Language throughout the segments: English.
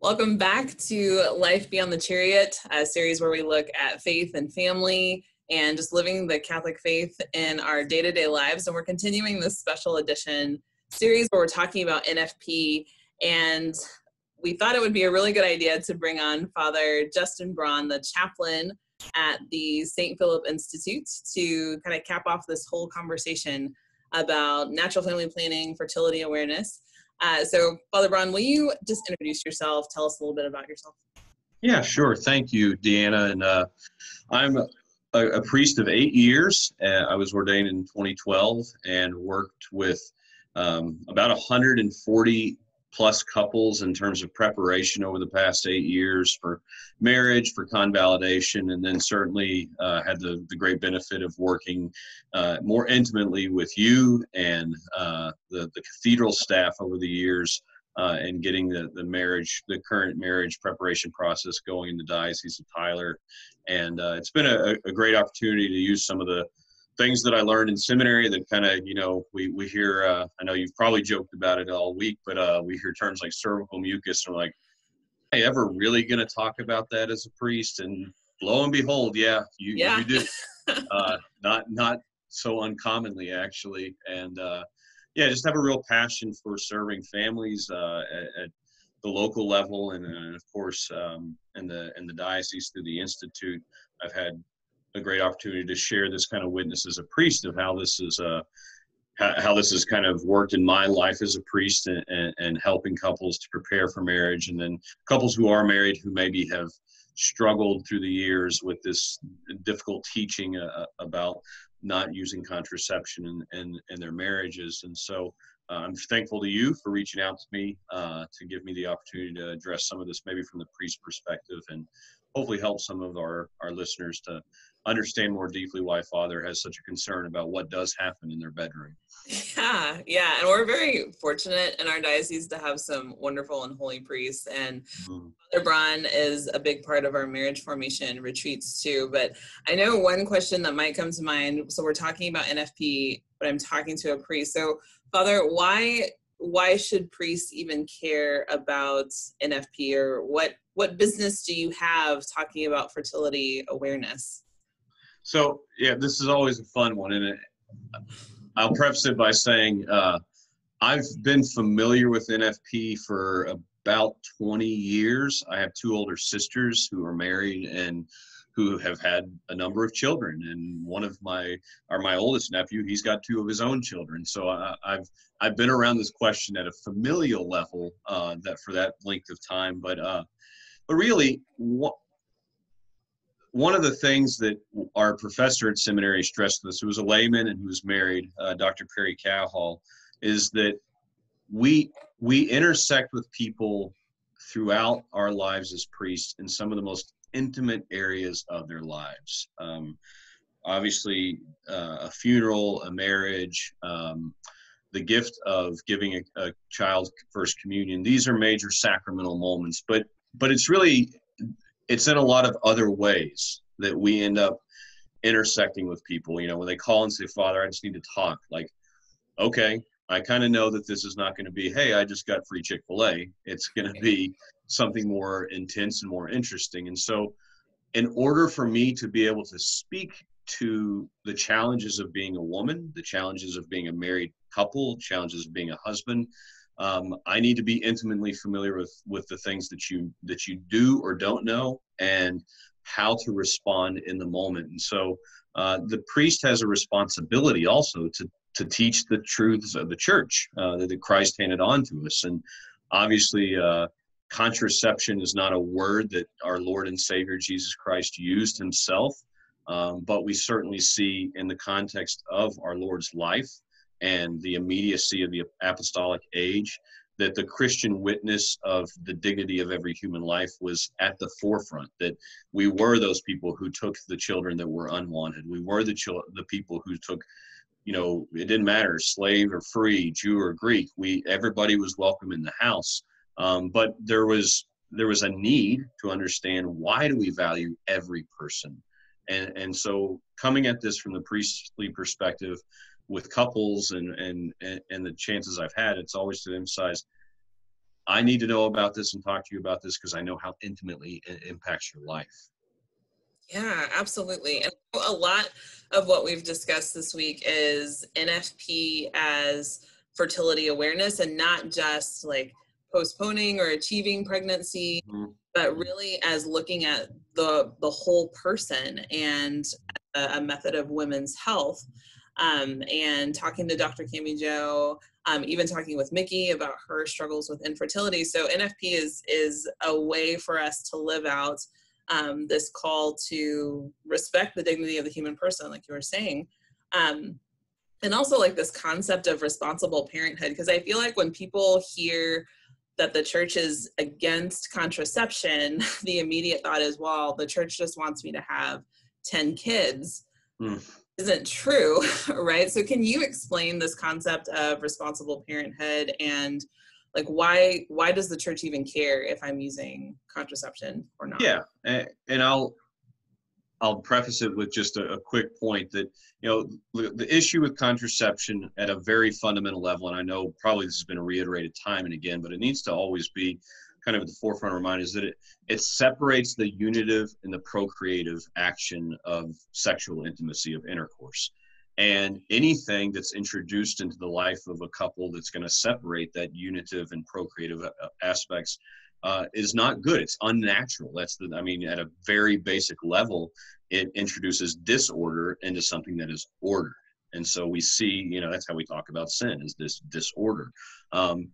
Welcome back to Life Beyond the Chariot, a series where we look at faith and family and just living the Catholic faith in our day to day lives. And we're continuing this special edition series where we're talking about NFP. And we thought it would be a really good idea to bring on Father Justin Braun, the chaplain at the St. Philip Institute, to kind of cap off this whole conversation about natural family planning, fertility awareness. Uh, so, Father Braun, will you just introduce yourself? Tell us a little bit about yourself. Yeah, sure. Thank you, Deanna. And uh, I'm a, a, priest of eight years. Uh, I was ordained in 2012 and worked with um, about 140 plus couples in terms of preparation over the past eight years for marriage, for convalidation, and then certainly uh, had the, the great benefit of working uh, more intimately with you and uh, the, the cathedral staff over the years. Uh, and getting the, the marriage, the current marriage preparation process going in the Diocese of Tyler. And uh, it's been a, a great opportunity to use some of the things that I learned in seminary that kind of, you know, we, we hear, uh, I know you've probably joked about it all week, but uh, we hear terms like cervical mucus and we're like, I ever really going to talk about that as a priest? And lo and behold, yeah, you, yeah. you do. uh, not, not so uncommonly actually. And uh, yeah, just have a real passion for serving families uh, at, at, the local level and, and of course um, in the in the diocese through the institute. I've had a great opportunity to share this kind of witness as a priest of how this is uh, how this has kind of worked in my life as a priest and, and, and, helping couples to prepare for marriage. And then couples who are married who maybe have struggled through the years with this difficult teaching uh, about not using contraception in, in, in their marriages. And so uh, i'm thankful to you for reaching out to me uh, to give me the opportunity to address some of this maybe from the priest perspective and hopefully help some of our, our listeners to understand more deeply why father has such a concern about what does happen in their bedroom. Yeah, yeah. And we're very fortunate in our diocese to have some wonderful and holy priests. And mm-hmm. Father Braun is a big part of our marriage formation retreats too. But I know one question that might come to mind. So we're talking about NFP, but I'm talking to a priest. So Father, why why should priests even care about NFP or what what business do you have talking about fertility awareness? So yeah, this is always a fun one, and I'll preface it by saying uh, I've been familiar with NFP for about 20 years. I have two older sisters who are married and who have had a number of children, and one of my or my oldest nephew, he's got two of his own children. So I, have I've been around this question at a familial level uh, that for that length of time, but uh, but really what one of the things that our professor at seminary stressed to us, who was a layman and who was married, uh, Dr. Perry Cahall, is that we we intersect with people throughout our lives as priests in some of the most intimate areas of their lives. Um, obviously, uh, a funeral, a marriage, um, the gift of giving a, a child first communion. These are major sacramental moments, but but it's really it's in a lot of other ways that we end up intersecting with people. You know, when they call and say, Father, I just need to talk, like, okay, I kind of know that this is not going to be, hey, I just got free Chick fil A. It's going to be something more intense and more interesting. And so, in order for me to be able to speak to the challenges of being a woman, the challenges of being a married couple, challenges of being a husband, um, I need to be intimately familiar with with the things that you that you do or don't know and how to respond in the moment. And so uh, the priest has a responsibility also to to teach the truths of the church uh, that Christ handed on to us. And obviously, uh, contraception is not a word that our Lord and Savior Jesus Christ used himself, um, but we certainly see in the context of our Lord's life and the immediacy of the apostolic age that the Christian witness of the dignity of every human life was at the forefront. That we were those people who took the children that were unwanted. We were the chil- the people who took, you know, it didn't matter slave or free, Jew or Greek. We everybody was welcome in the house. Um, but there was there was a need to understand why do we value every person, and and so coming at this from the priestly perspective with couples and and and the chances I've had, it's always to emphasize I need to know about this and talk to you about this because I know how intimately it impacts your life. Yeah, absolutely. And a lot of what we've discussed this week is NFP as fertility awareness and not just like postponing or achieving pregnancy, mm-hmm. but really as looking at the the whole person and a, a method of women's health. Um, and talking to Dr. Cami Jo, um, even talking with Mickey about her struggles with infertility. So NFP is is a way for us to live out um, this call to respect the dignity of the human person, like you were saying. Um, and also like this concept of responsible parenthood, because I feel like when people hear that the church is against contraception, the immediate thought is, well, the church just wants me to have 10 kids. Mm. Isn't true, right? So, can you explain this concept of responsible parenthood and like why why does the church even care if i'm using contraception or not yeah and, i'll i'll preface it with just a, a, quick point that you know the, the issue with contraception at a very fundamental level and i know probably this has been reiterated time and again but it needs to always be kind of at the forefront of our mind is that it it separates the unitive and the procreative action of sexual intimacy of intercourse and anything that's introduced into the life of a couple that's going to separate that unitive and procreative uh, aspects uh, is not good. It's unnatural. That's the, I mean, at a very basic level, it introduces disorder into something that is ordered. And so we see, you know, that's how we talk about sin is this disorder. Um,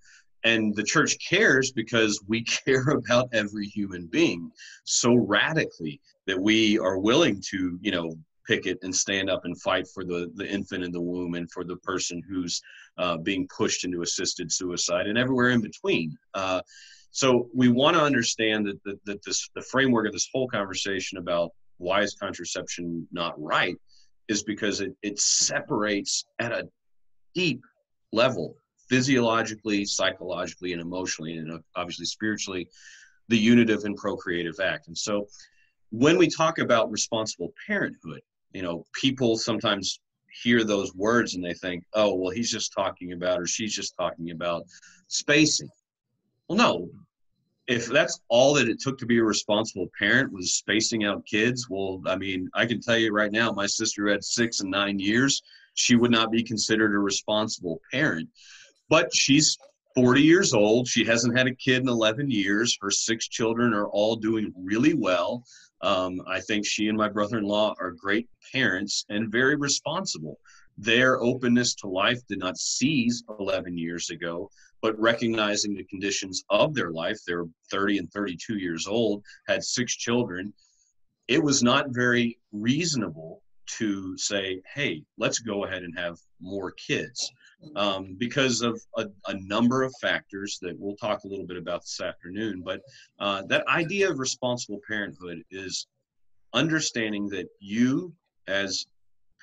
and the church cares because we care about every human being so radically that we are willing to, you know, picket and stand up and fight for the, the infant in the womb and for the person who's uh, being pushed into assisted suicide and everywhere in between. Uh, so we want to understand that, that, that this the framework of this whole conversation about why is contraception not right is because it, it separates at a deep level physiologically psychologically and emotionally and obviously spiritually the unitive and procreative act and so when we talk about responsible parenthood you know, people sometimes hear those words and they think, oh, well, he's just talking about or she's just talking about spacing. Well, no. If that's all that it took to be a responsible parent was spacing out kids, well, I mean, I can tell you right now, my sister had six and nine years. She would not be considered a responsible parent. But she's 40 years old. She hasn't had a kid in 11 years. Her six children are all doing really well. Um, I think she and my brother in law are great parents and very responsible. Their openness to life did not cease 11 years ago, but recognizing the conditions of their life, they're 30 and 32 years old, had six children. It was not very reasonable to say, hey, let's go ahead and have more kids um, because of a, a, number of factors that we'll talk a little bit about this afternoon. But uh, that idea of responsible parenthood is understanding that you, as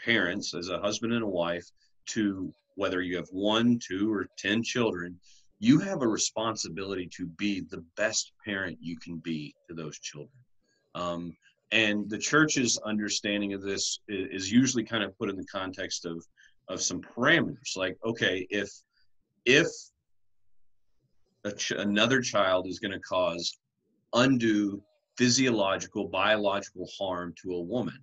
parents, as a husband and a wife, to whether you have one, two, or 10 children, you have a responsibility to be the best parent you can be to those children. Um, and the church's understanding of this is usually kind of put in the context of of some parameters like okay if if ch- another child is going to cause undue physiological biological harm to a woman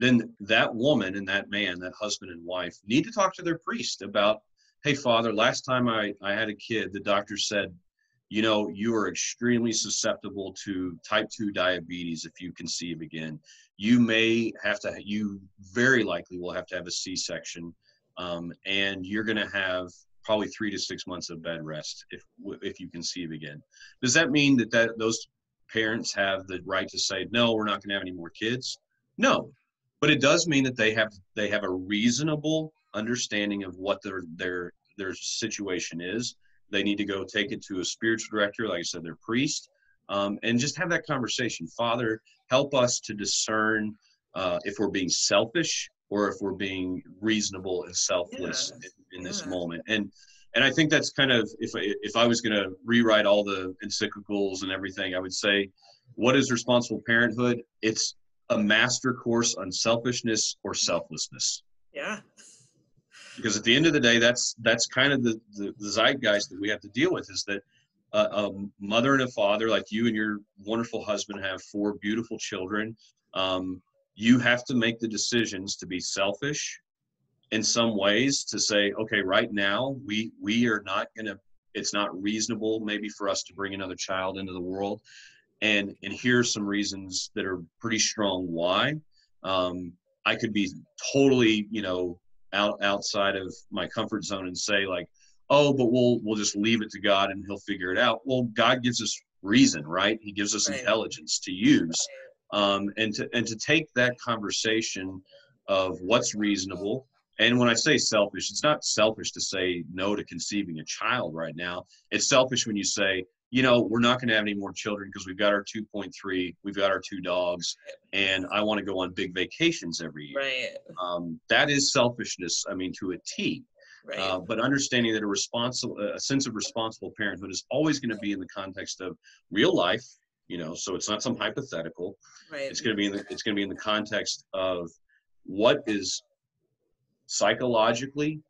then that woman and that man that husband and wife need to talk to their priest about hey father last time i i had a kid the doctor said you know you are extremely susceptible to type 2 diabetes if you conceive again. You may have to you very likely will have to have a c-section um, and you're going to have probably three to six months of bed rest if if you conceive again. Does that mean that, that those parents have the right to say no we're not going to have any more kids no. But it does mean that they have they have a reasonable understanding of what their their their situation is they need to go take it to a spiritual director, like I said, their priest, um, and just have that conversation. Father, help us to discern uh, if we're being selfish or if we're being reasonable and selfless yeah. in, in, this yeah. moment. And and I think that's kind of if I, if I was going to rewrite all the encyclicals and everything, I would say, what is responsible parenthood? It's a master course on selfishness or selflessness. Yeah, because at the end of the day that's that's kind of the, the, the zeitgeist that we have to deal with is that a, a mother and a father like you and your wonderful husband have four beautiful children. Um, you have to make the decisions to be selfish in some ways to say okay right now we we are not going to it's not reasonable maybe for us to bring another child into the world. And and here are some reasons that are pretty strong why. Um, i could be totally you know out outside of my comfort zone and say like oh but we'll we'll just leave it to god and he'll figure it out. Well god gives us reason right? He gives us right. intelligence to use. Um, and to and to take that conversation of what's reasonable and when i say selfish it's not selfish to say no to conceiving a child right now. It's selfish when you say you know, we're not going to have any more children because we've got our 2.3, we've got our two dogs, and I want to go on big vacations every year. Right. Um, that is selfishness. I mean, to a T. Right. Uh, but understanding that a responsible, a sense of responsible parenthood is always going to be in the context of real life. You know, so it's not some hypothetical. Right. It's going to be in the, it's going to be in the context of what is psychologically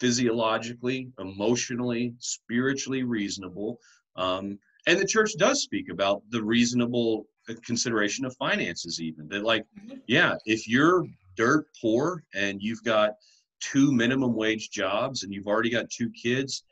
physiologically, emotionally, spiritually reasonable um, and the church does speak about the reasonable consideration of finances, even that, like, mm-hmm. yeah, if you're dirt poor and you've got two minimum wage jobs and you've already got two kids,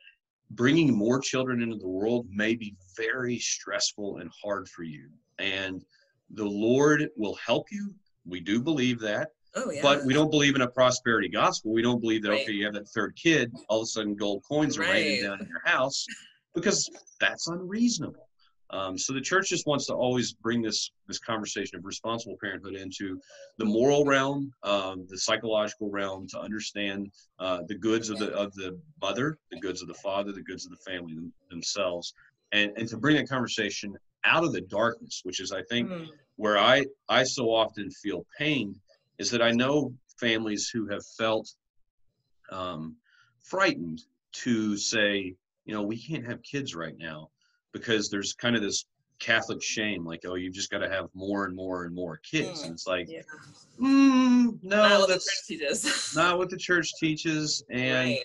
bringing more children into the world may be very stressful and hard for you. And the Lord will help you. We do believe that. Oh, yeah. But we don't believe in a prosperity gospel. We don't believe that, right. okay, you have that third kid, all of a sudden gold coins are right. raining down in your house because that's unreasonable. Um, so the church just wants to always bring this this conversation of responsible parenthood into the moral realm, um, the psychological realm, to understand uh, the goods of the of the mother, the goods of the father, the goods of the family them, themselves, and and to bring that conversation out of the darkness, which is I think mm. where I I so often feel pain, is that I know families who have felt um, frightened to say you know, we can't have kids right now because there's kind of this Catholic shame, like, oh, you've just got to have more and more and more kids. Mm, and it's like, yeah. mm, no, that's not what the church teaches. And right.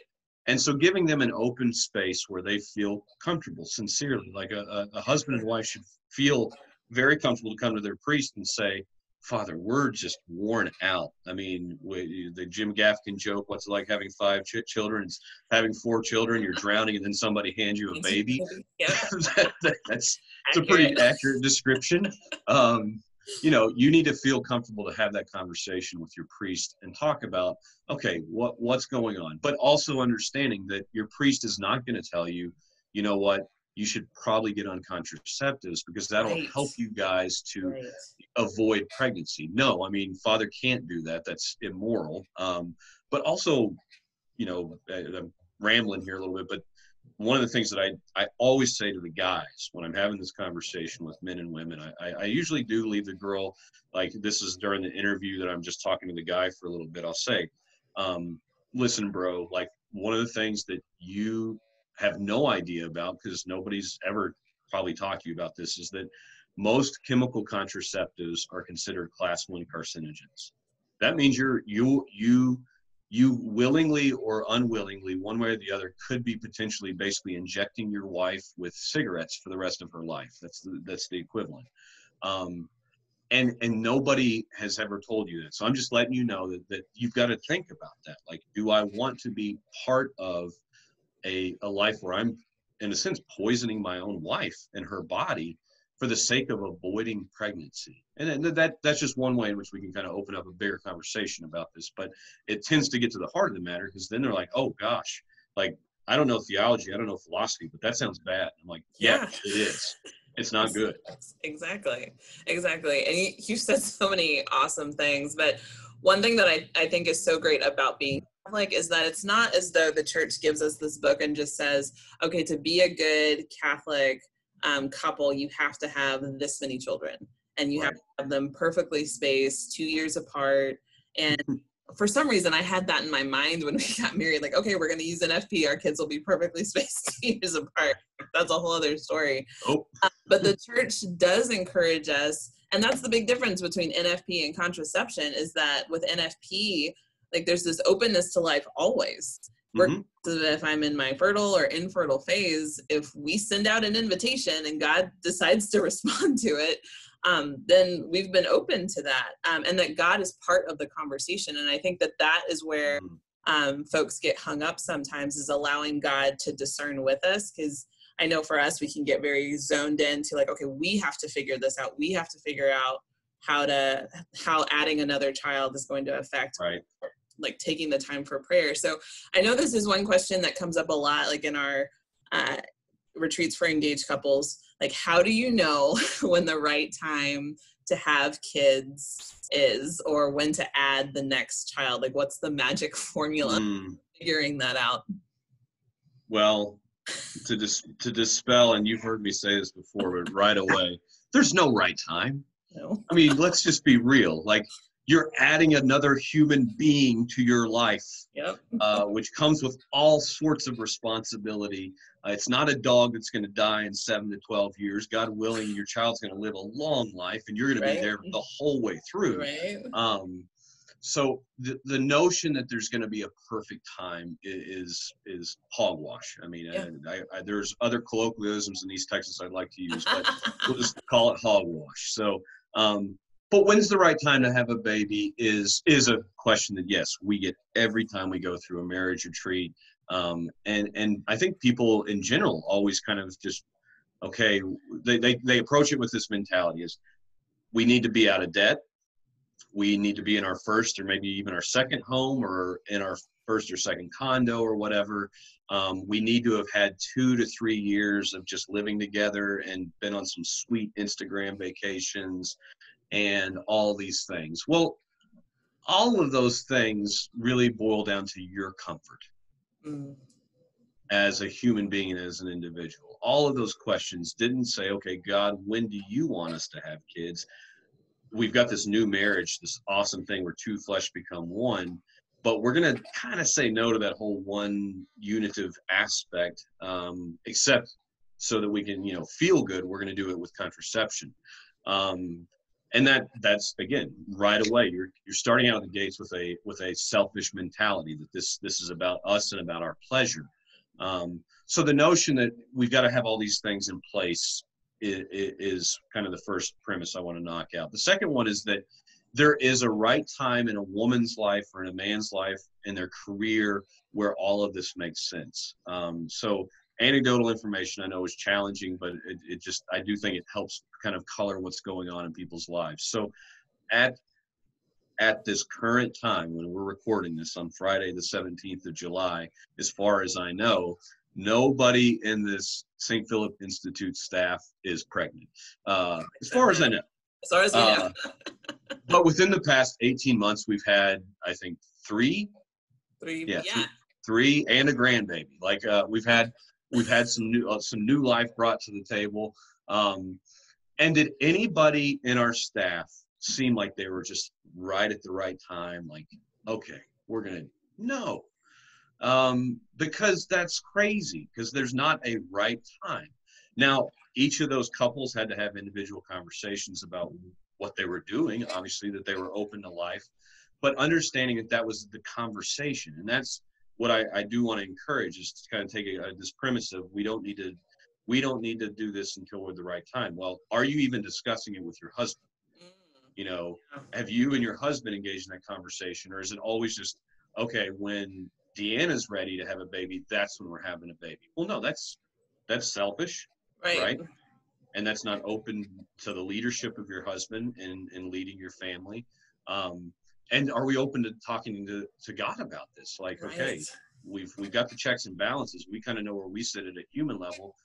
and so giving them an open space where they feel comfortable, sincerely, like a, a, a husband and wife should feel very comfortable to come to their priest and say, Father, we're just worn out. I mean, we, the Jim Gaffigan joke, what's it like having five ch- children? It's having four children, you're drowning, and then somebody hands you a baby. that, that, that's a pretty accurate description. Um, you know, you need to feel comfortable to have that conversation with your priest and talk about, okay, what what's going on, but also understanding that your priest is not going to tell you, you know what, you should probably get on contraceptives because that'll right. help you guys to right. avoid pregnancy. No, I mean, father can't do that. That's immoral. Um, but also, you know, I, I'm rambling here a little bit, but one of the things that I, I always say to the guys when I'm having this conversation with men and women, I, I, usually do leave the girl, like this is during the interview that I'm just talking to the guy for a little bit. I'll say, um, listen, bro, like one of the things that you have no idea about because nobody's ever probably talked to you about this is that most chemical contraceptives are considered class one carcinogens. That means you're you you you willingly or unwillingly, one way or the other, could be potentially basically injecting your wife with cigarettes for the rest of her life. That's the, that's the equivalent. Um, and and nobody has ever told you that. So I'm just letting you know that, that you've got to think about that. Like, do I want to be part of a, a life where I'm, in a sense, poisoning my own wife and her body for the sake of avoiding pregnancy. And that that's just one way in which we can kind of open up a bigger conversation about this. But it tends to get to the heart of the matter because then they're like, oh gosh, like I don't know theology, I don't know philosophy, but that sounds bad. I'm like, yeah, yeah. it is. It's not good. Exactly. Exactly. And you, you said so many awesome things. But one thing that I, I think is so great about being Catholic is that it's not as though the church gives us this book and just says, okay, to be a good Catholic um, couple, you have to have this many children and you right. have to have them perfectly spaced, two years apart. And for some reason, I had that in my mind when we got married. Like, okay, we're going to use NFP. Our kids will be perfectly spaced two years apart. That's a whole other story. Oh. Uh, but the church does encourage us, and that's the big difference between NFP and contraception. Is that with NFP, like there's this openness to life always mm-hmm. if I'm in my fertile or infertile phase, if we send out an invitation and God decides to respond to it, um, then we've been open to that, um, and that God is part of the conversation. And I think that that is where mm-hmm. um, folks get hung up sometimes is allowing God to discern with us because. I know for us, we can get very zoned into like, okay, we have to figure this out. We have to figure out how to how adding another child is going to affect right like taking the time for prayer so i know this is one question that comes up a lot like in our uh, retreats for engaged couples like how do you know when the right time to have kids is or when to add the next child like what's the magic formula mm. figuring that out well to dis- to dispel and you've heard me say this before but right away there's no right time no. I mean, let's just be real. Like you're adding another human being to your life, yep. uh, which comes with all sorts of responsibility. Uh, it's not a dog that's going to die in seven to 12 years. God willing, your child's going to live a long life and you're going right. to be there the whole way through. Right. Um, so the, the notion that there's going to be a perfect time is is hogwash. I mean, yeah. I, I, there's other colloquialisms in East Texas I'd like to use, but we'll just call it hogwash. So um, but when's the right time to have a baby is is a question that yes we get every time we go through a marriage retreat. Um, and and i think people in general always kind of just okay they, they they approach it with this mentality is we need to be out of debt. We need to be in our first or maybe even our second home or in our first or second condo or whatever. Um, we need to have had two to three years of just living together and been on some sweet Instagram vacations and all these things. Well, all of those things really boil down to your comfort mm. as a human being and as an individual. All of those questions didn't say, okay, God, when do you want us to have kids? We've got this new marriage, this awesome thing where two flesh become one but we're going to kind of say no to that whole one unitive aspect um, except so that we can you know feel good we're going to do it with contraception um, and that that's again right away you're you're starting out the gates with a with a selfish mentality that this this is about us and about our pleasure um, so the notion that we've got to have all these things in place is, is kind of the first premise i want to knock out the second one is that there is a right time in a woman's life or in a man's life in their career where all of this makes sense. Um, so anecdotal information I know is challenging, but it, it just I do think it helps kind of color what's going on in people's lives. So at at this current time when we're recording this on Friday the 17th of July, as far as I know, nobody in this St. Philip Institute staff is pregnant. Uh, as far as I know. As far as uh, know. but within the past 18 months, we've had, I think, three. Three. Yeah. yeah. Three, and a grandbaby. Like uh, we've had, we've had some new, uh, some new life brought to the table. Um, and did anybody in our staff seem like they were just right at the right time? Like, okay, we're gonna no, um, because that's crazy. Because there's not a right time. Now, each of those couples had to have individual conversations about what they were doing, obviously, that they were open to life, but understanding that that was the conversation. And that's what I, I do want to encourage is to kind of take a, a, this premise of we don't need to we don't need to do this until we're the right time. Well, are you even discussing it with your husband? Mm. You know, have you and your husband engaged in that conversation, or is it always just okay when Deanna's ready to have a baby, that's when we're having a baby? Well, no, that's that's selfish, right? right? and that's not open to the leadership of your husband and, and leading your family um, and are we open to talking to, to god about this like right. okay we've we've got the checks and balances we kind of know where we sit at a human level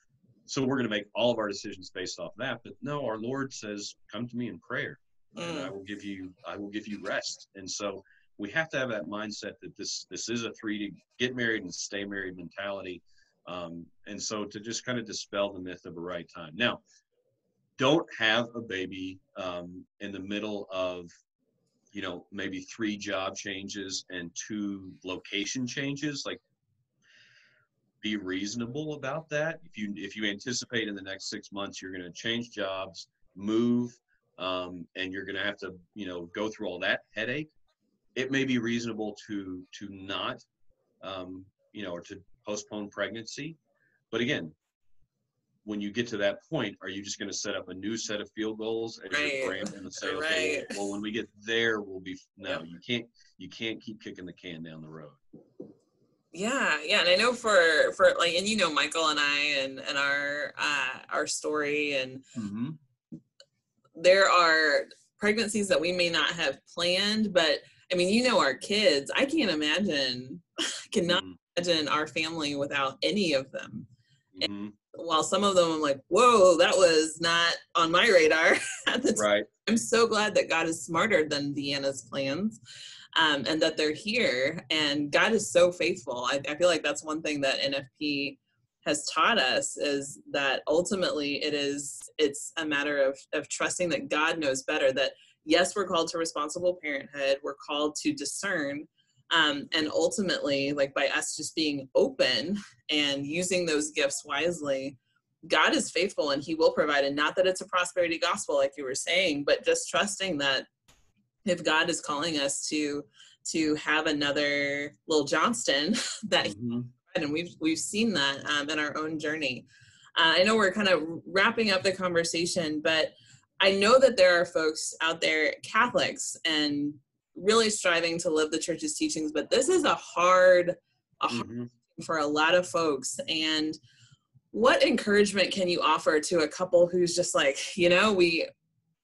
so we're going to make all of our decisions based off that but no our lord says come to me in prayer mm. and i will give you i will give you rest and so we have to have that mindset that this this is a three to get married and stay married mentality um, and so to just kind of dispel the myth of a right time. Now, don't have a baby um, in the middle of, you know, maybe three job changes and two location changes. Like, be reasonable about that. If you if you anticipate in the next six months you're going to change jobs, move, um, and you're going to have to, you know, go through all that headache, it may be reasonable to to not um, you know, or to postpone pregnancy. But again, when you get to that point, are you just going to set up a new set of field goals as Right. your and say, okay, Right. well, when we get there, we'll be no. You can't. You can't keep kicking the can down the road. Yeah, yeah, and I know for for like, and you know, Michael and I and and our uh, our story, and Mm-hmm. there are pregnancies that we may not have planned, but I mean, you know, our kids. I can't imagine, cannot imagine our family without any of them. hmm While some of them, I'm like, whoa, that was not on my radar at the time. Right. I'm so glad that God is smarter than Deanna's plans um, and that they're here. And God is so faithful. I, I feel like that's one thing that NFP has taught us is that ultimately it is it's a matter of of trusting that God knows better that yes we're called to responsible parenthood we're called to discern um, and ultimately like by us just being open and using those gifts wisely God is faithful and he will provide. And not that it's a prosperity gospel, like you were saying, but just trusting that if God is calling us to to have another little Johnston that he Mhm. and we've we've seen that um, in our own journey. Uh, I know we're kind of wrapping up the conversation, but I know that there are folks out there, Catholics, and really striving to live the church's teachings. But this is a hard, a hard Mhm. for a lot of folks and what encouragement can you offer to a couple who's just like you know we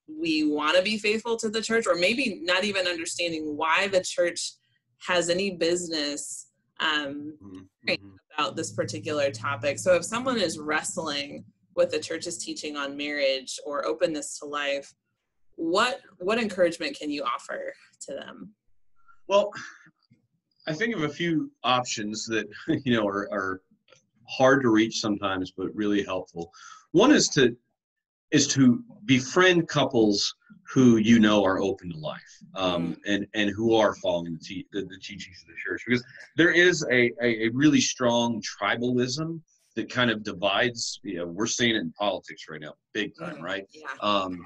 we want to be faithful to the church or maybe not even understanding why the church has any business um, Mhm. Mhm. about this particular topic so if someone is wrestling with the church's teaching on marriage or openness to life what what encouragement can you offer to them Well, I think of a few options that you know are, are hard to reach sometimes, but really helpful. One is to is to befriend couples who you know are open to life um, and and who are following the, te- the, the teachings of the church because there is a, a, a really strong tribalism that kind of divides you know we're seeing it in politics right now big time Mm. right yeah um,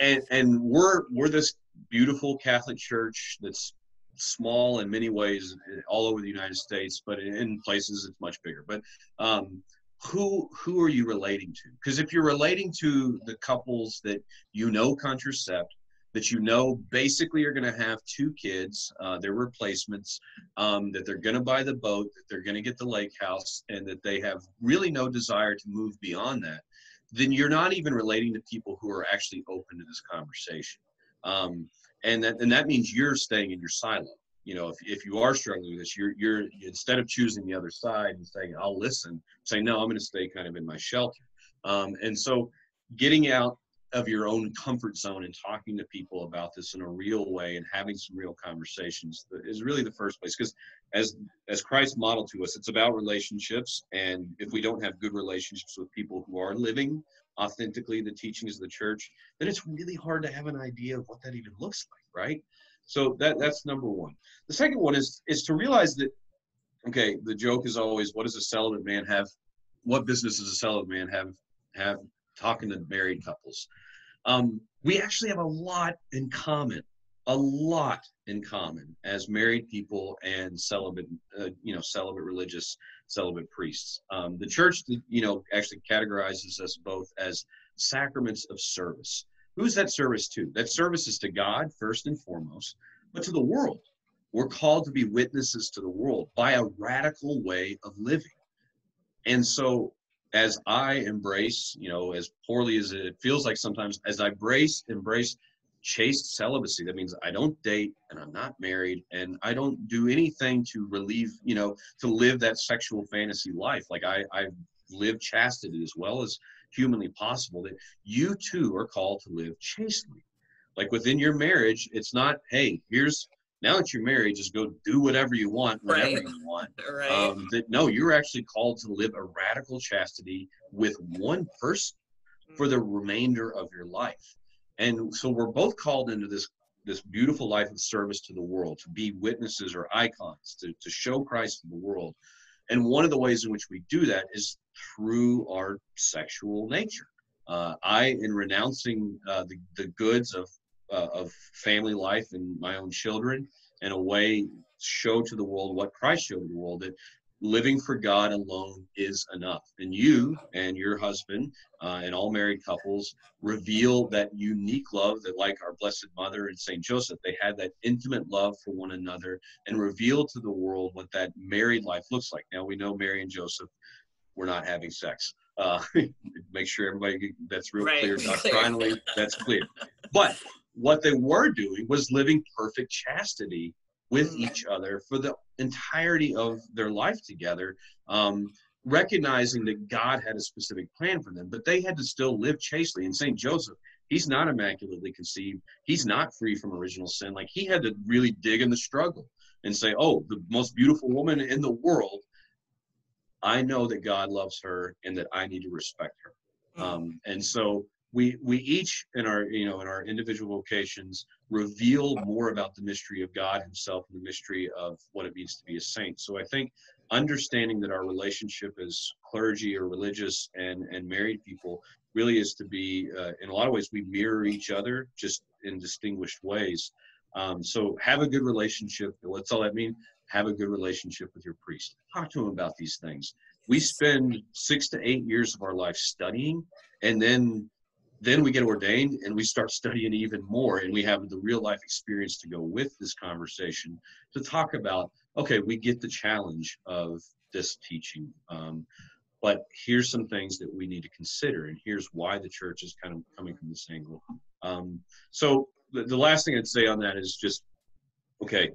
and and we're we're this beautiful Catholic church that's small in many ways all over the United States, but in, in places it's much bigger. But um, who who are you relating to? Because if you're relating to the couples that you know contracept, that you know basically are going to have two kids, uh, their replacements, um, that they're going to buy the boat, that they're going to get the lake house, and that they have really no desire to move beyond that then you're not even relating to people who are actually open to this conversation. Um, and that and that means you're staying in your silo. You know, if, if you are struggling with this, you're you're instead of choosing the other side and saying I'll listen, say no, I'm going to stay kind of in my shelter. Um, and so, getting out of your own comfort zone and talking to people about this in a real way and having some real conversations is really the first place. Because as as Christ modeled to us, it's about relationships. And if we don't have good relationships with people who are living authentically the teachings of the church, then it's really hard to have an idea of what that even looks like, right? So that that's number one. The second one is is to realize that okay, the joke is always, what does a celibate man have? What business does a celibate man have have talking to married couples? Um, we actually have a lot in common, a lot in common as married people and celibate, uh, you know, celibate religious, celibate priests. Um, the church, you know, actually categorizes us both as sacraments of service. Who's that service to? That service is to God first and foremost, but to the world. We're called to be witnesses to the world by a radical way of living. And so as I embrace, you know, as poorly as it feels like sometimes, as I brace, embrace chaste celibacy, that means I don't date and I'm not married and I don't do anything to relieve, you know, to live that sexual fantasy life. Like I, I live chastity as well as humanly possible, that you too are called to live chastely. Like within your marriage, it's not, hey, here's now that you're married, just go do whatever you want, whenever Right. you want right um, that no, you're actually called to live a radical chastity with one person for the remainder of your life. And so we're both called into this this beautiful life of service to the world, to be witnesses or icons, to, to show Christ to the world. And one of the ways in which we do that is through our sexual nature. Uh, I, in renouncing uh, the, the goods of, uh, of family life and my own children, in a way, show to the world what Christ showed to the world that living for God alone is enough. And you and your husband uh, and all married couples reveal that unique love that, like our Blessed Mother and Saint Joseph, they had that intimate love for one another and reveal to the world what that married life looks like. Now we know Mary and Joseph were not having sex. Uh, make sure everybody that's real right. clear doctrinally. that's clear. But what they were doing was living perfect chastity with mm. each other for the entirety of their life together, um, recognizing that God had a specific plan for them, but they had to still live chastely. And St. Joseph, he's not immaculately conceived, he's not free from original sin. Like he had to really dig in the struggle and say, Oh, the most beautiful woman in the world. I know that God loves her and that I need to respect her. Mm. Um, and so we we each in our you know in our individual vocations reveal more about the mystery of God Himself and the mystery of what it means to be a saint. So I think understanding that our relationship as clergy or religious and and married people really is to be uh, in a lot of ways we mirror each other just in distinguished ways. Um, so have a good relationship. What's all that mean? Have a good relationship with your priest. Talk to him about these things. We spend six to eight years of our life studying, and then then we get ordained and we start studying even more and we have the real life experience to go with this conversation to talk about okay we get the challenge of this teaching um, but here's some things that we need to consider and here's why the church is kind of coming from this angle. Um, so the, the last thing i'd say on that is just okay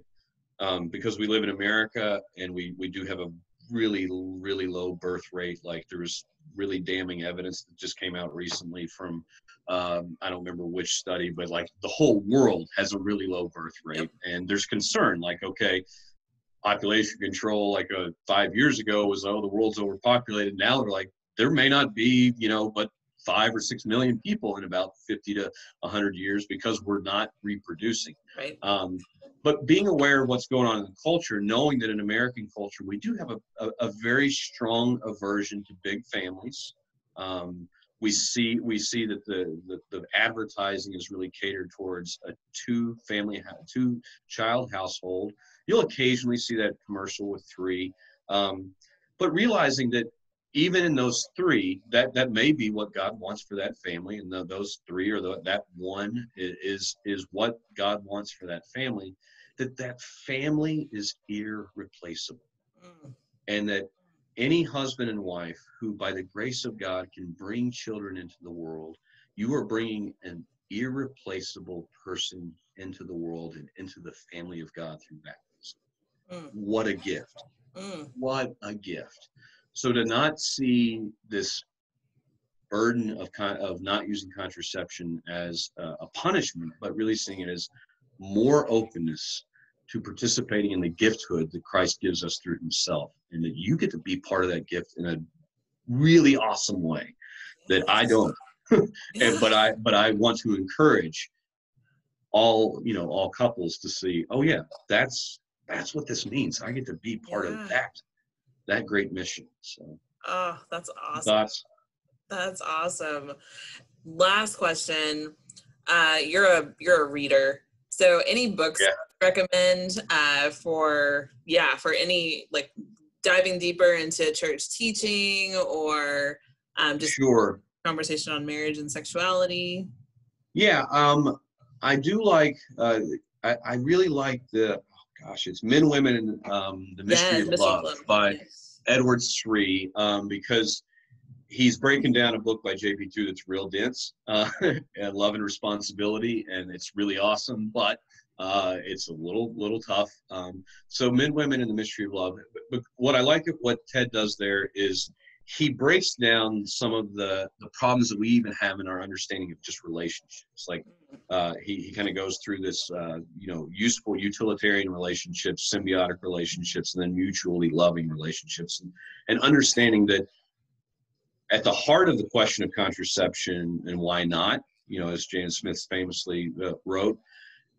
um, because we live in america and we we do have a really really low birth rate like there's really damning evidence that just came out recently from um, I don't remember which study, but like the whole world has a really low birth rate, and there's concern. Like, okay, population control, like uh, five years ago, was oh the world's overpopulated. Now they're like there may not be, you know, but five or six million people in about 50 to 100 years because we're not reproducing. Right. Um, but being aware of what's going on in the culture, knowing that in American culture we do have a, a, a very strong aversion to big families. Um, we see we see that the, the, the advertising is really catered towards a two family two child household. You'll occasionally see that commercial with three, um, but realizing that even in those three, that that may be what God wants for that family, and the, those three or the, that one is is what God wants for that family. That that family is irreplaceable, mm. and that any husband and wife who, by the grace of God, can bring children into the world, you are bringing an irreplaceable person into the world and into the family of God through baptism. Mm. What a gift! Mm. What a gift! So to not see this burden of of not using contraception as a, a punishment, but really seeing it as more openness to participating in the gifthood that Christ gives us through Himself, and that you get to be part of that gift in a really awesome way that I don't. and but I but I want to encourage all you know all couples to see. Oh yeah, that's that's what this means. I get to be part yeah. of that that great mission. So. Oh, that's awesome. Thoughts? That's awesome. Last question. Uh, you're a you're a reader. So any books yeah. recommend uh, for yeah for any like diving deeper into church teaching or um, just sure conversation on marriage and sexuality? Yeah, um, I do like. Uh, I, I really like the gosh, it's Men, Women, and um, the Mystery, yeah, of, Love Love by yes. Edward Sri um, because he's breaking down a book by JP2 that's real dense, uh, and Love and Responsibility, and it's really awesome, but uh, it's a little little tough. Um, so Men, Women, and the Mystery of Love. But what I like what Ted does there is he breaks down some of the, the problems that we even have in our understanding of just relationships. Like uh, he, he kind of goes through this, uh, you know, useful utilitarian relationships, symbiotic relationships, and then mutually loving relationships, and, and understanding that at the heart of the question of contraception and why not, you know, as Janet Smith famously uh, wrote,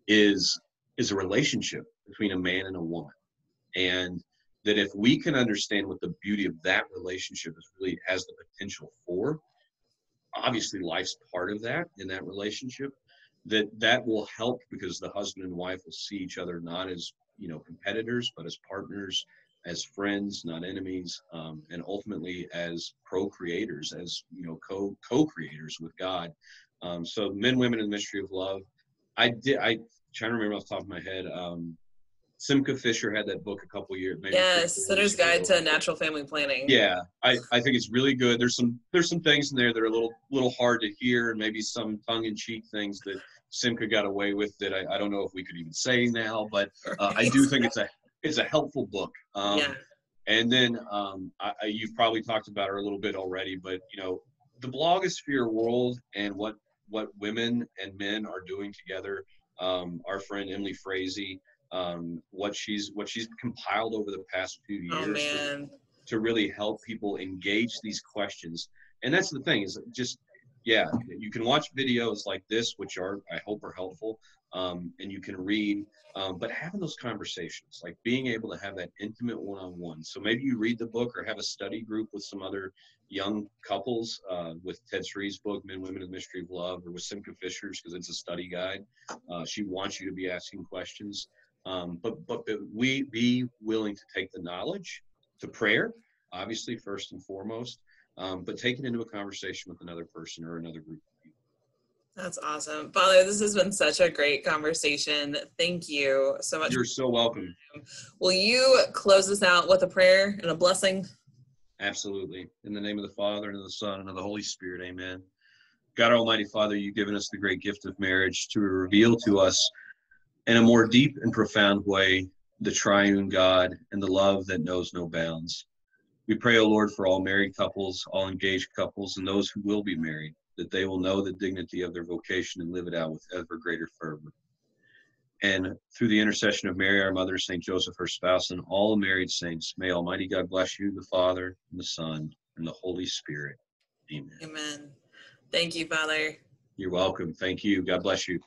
is is a relationship between a man and a woman, and that if we can understand what the beauty of that relationship is really has the potential for obviously life's part of that in that relationship that that will help because the husband and wife will see each other not as you know competitors but as partners as friends, not enemies, um, and ultimately as co-creators, as you know, co co-creators with God. Um, so, men, women, and the mystery of love. I did. I trying to remember off the top of my head. Um, Simcha Fisher had that book a couple years. Maybe yes, Sinner's Guide to Natural Family Planning. Yeah, I, I think it's really good. There's some there's some things in there that are a little little hard to hear, and maybe some tongue in cheek things that Simcha got away with that I, I don't know if we could even say now, but uh, I do think it's a it's a helpful book. Um, yeah. And then um, I, I, you've probably talked about her a little bit already, but you know the blogosphere world and what what women and men are doing together. Um, our friend Emily Frazee um, what she's what she's compiled over the past few oh, years oh, to, to, really help people engage these questions. And that's the thing is just yeah, you can watch videos like this, which are I hope are helpful, um, and you can read. Um, but having those conversations, like being able to have that intimate one-on-one. So maybe you read the book or have a study group with some other young couples, uh, with Ted Sri's book, Men, Women, and the Mystery of Love, or with Simcha Fisher's because it's a study guide. Uh, she wants you to be asking questions. Um, but, but we be willing to take the knowledge to prayer, obviously first and foremost, um, but take it into a conversation with another person or another group. That's awesome, Father. This has been such a great conversation. Thank you so much. You're so welcome. Will you close this out with a prayer and a blessing? Absolutely. In the name of the Father and of the Son and of the Holy Spirit. Amen. God Almighty Father, you've given us the great gift of marriage to reveal to us in a more deep and profound way the triune God and the love that knows no bounds. We pray, O Lord, for all married couples, all engaged couples, and those who will be married, that they will know the dignity of their vocation and live it out with ever greater fervor. And through the intercession of Mary, our mother, St. Joseph, her spouse, and all married saints, may Almighty God bless you, the Father, and the Son, and the Holy Spirit. Amen. Amen. Thank you, Father. You're welcome. Thank you. God bless you.